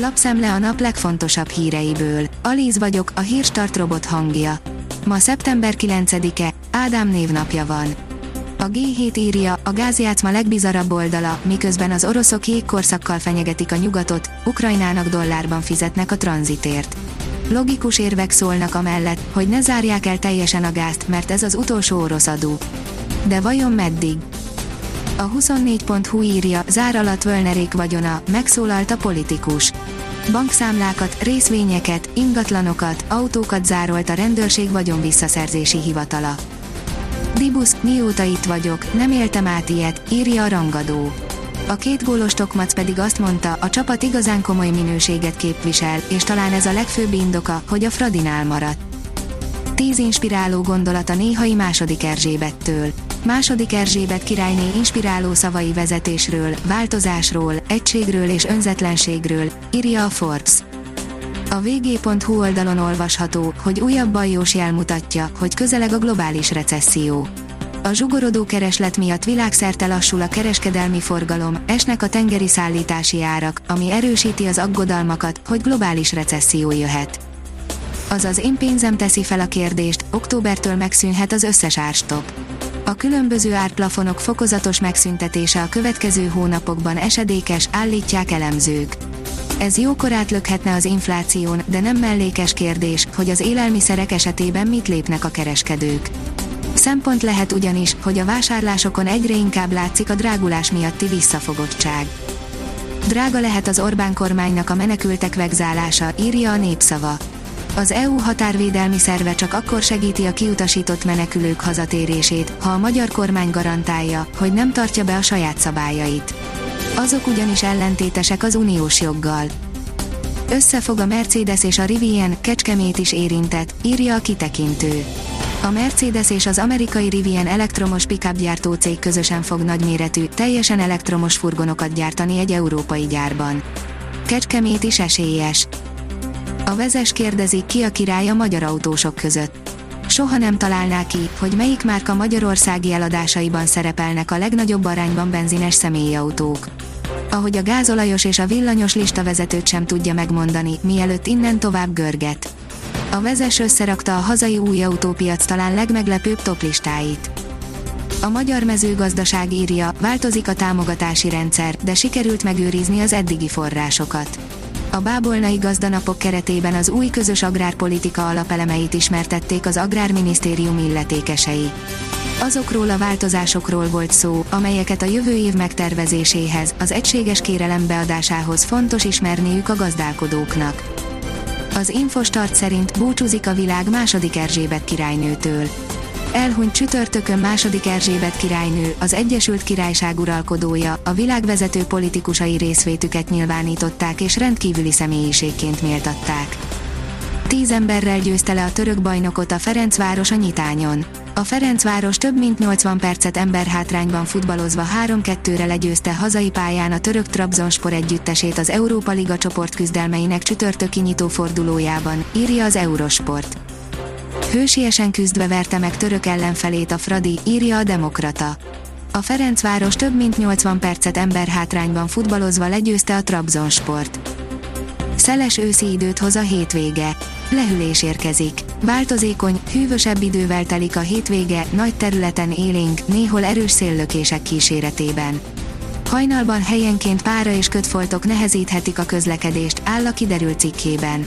Lapszemle a nap legfontosabb híreiből. Alíz vagyok, a hírstart robot hangja. Ma szeptember 9-e, Ádám névnapja van. A G7 írja, a gázjátszma legbizarabb oldala, miközben az oroszok jégkorszakkal fenyegetik a nyugatot, Ukrajnának dollárban fizetnek a tranzitért. Logikus érvek szólnak amellett, hogy ne zárják el teljesen a gázt, mert ez az utolsó orosz adó. De vajon meddig? A 24.hu írja, zár alatt Völnerék vagyona, megszólalt a politikus. Bankszámlákat, részvényeket, ingatlanokat, autókat zárolt a rendőrség vagyonvisszaszerzési hivatala. Dibusz, mióta itt vagyok, nem éltem át ilyet, írja a rangadó. A két gólos Tokmac pedig azt mondta, a csapat igazán komoly minőséget képvisel, és talán ez a legfőbb indoka, hogy a Fradinál maradt. Tíz inspiráló gondolata néhai második Erzsébettől. Második Erzsébet királyné inspiráló szavai vezetésről, változásról, egységről és önzetlenségről, írja a Forbes. A vg.hu oldalon olvasható, hogy újabb bajós jel mutatja, hogy közeleg a globális recesszió. A zsugorodó kereslet miatt világszerte lassul a kereskedelmi forgalom, esnek a tengeri szállítási árak, ami erősíti az aggodalmakat, hogy globális recesszió jöhet. Azaz én pénzem teszi fel a kérdést, októbertől megszűnhet az összes árstop. A különböző árplafonok fokozatos megszüntetése a következő hónapokban esedékes, állítják elemzők. Ez jókor átlökhetne az infláción, de nem mellékes kérdés, hogy az élelmiszerek esetében mit lépnek a kereskedők. Szempont lehet ugyanis, hogy a vásárlásokon egyre inkább látszik a drágulás miatti visszafogottság. Drága lehet az Orbán kormánynak a menekültek vegzálása, írja a népszava. Az EU határvédelmi szerve csak akkor segíti a kiutasított menekülők hazatérését, ha a magyar kormány garantálja, hogy nem tartja be a saját szabályait. Azok ugyanis ellentétesek az uniós joggal. Összefog a Mercedes és a Rivian, Kecskemét is érintett, írja a kitekintő. A Mercedes és az amerikai Rivian elektromos pickup gyártó cég közösen fog nagyméretű, teljesen elektromos furgonokat gyártani egy európai gyárban. Kecskemét is esélyes. A vezes kérdezi, ki a király a magyar autósok között. Soha nem találná ki, hogy melyik márka magyarországi eladásaiban szerepelnek a legnagyobb arányban benzines személyautók. Ahogy a gázolajos és a villanyos listavezetőt sem tudja megmondani, mielőtt innen tovább görget. A vezes összerakta a hazai új autópiac talán legmeglepőbb toplistáit. A magyar mezőgazdaság írja, változik a támogatási rendszer, de sikerült megőrizni az eddigi forrásokat. A bábolnai gazdanapok keretében az új közös agrárpolitika alapelemeit ismertették az Agrárminisztérium illetékesei. Azokról a változásokról volt szó, amelyeket a jövő év megtervezéséhez, az egységes kérelem beadásához fontos ismerniük a gazdálkodóknak. Az Infostart szerint búcsúzik a világ második Erzsébet királynőtől. Elhunyt csütörtökön második Erzsébet királynő, az Egyesült Királyság uralkodója, a világ vezető politikusai részvétüket nyilvánították és rendkívüli személyiségként méltatták. Tíz emberrel győzte le a török bajnokot a Ferencváros a nyitányon. A Ferencváros több mint 80 percet emberhátrányban futballozva 3-2-re legyőzte hazai pályán a török Trabzonspor együttesét az Európa Liga csoport küzdelmeinek csütörtöki nyitó fordulójában, írja az Eurosport. Hősiesen küzdve verte meg török ellenfelét a Fradi, írja a Demokrata. A Ferencváros több mint 80 percet emberhátrányban futballozva legyőzte a Trabzonsport. Szeles őszi időt hoz a hétvége. Lehűlés érkezik. Változékony, hűvösebb idővel telik a hétvége, nagy területen élénk, néhol erős széllökések kíséretében. Hajnalban helyenként pára és kötfoltok nehezíthetik a közlekedést, áll a kiderült cikkében.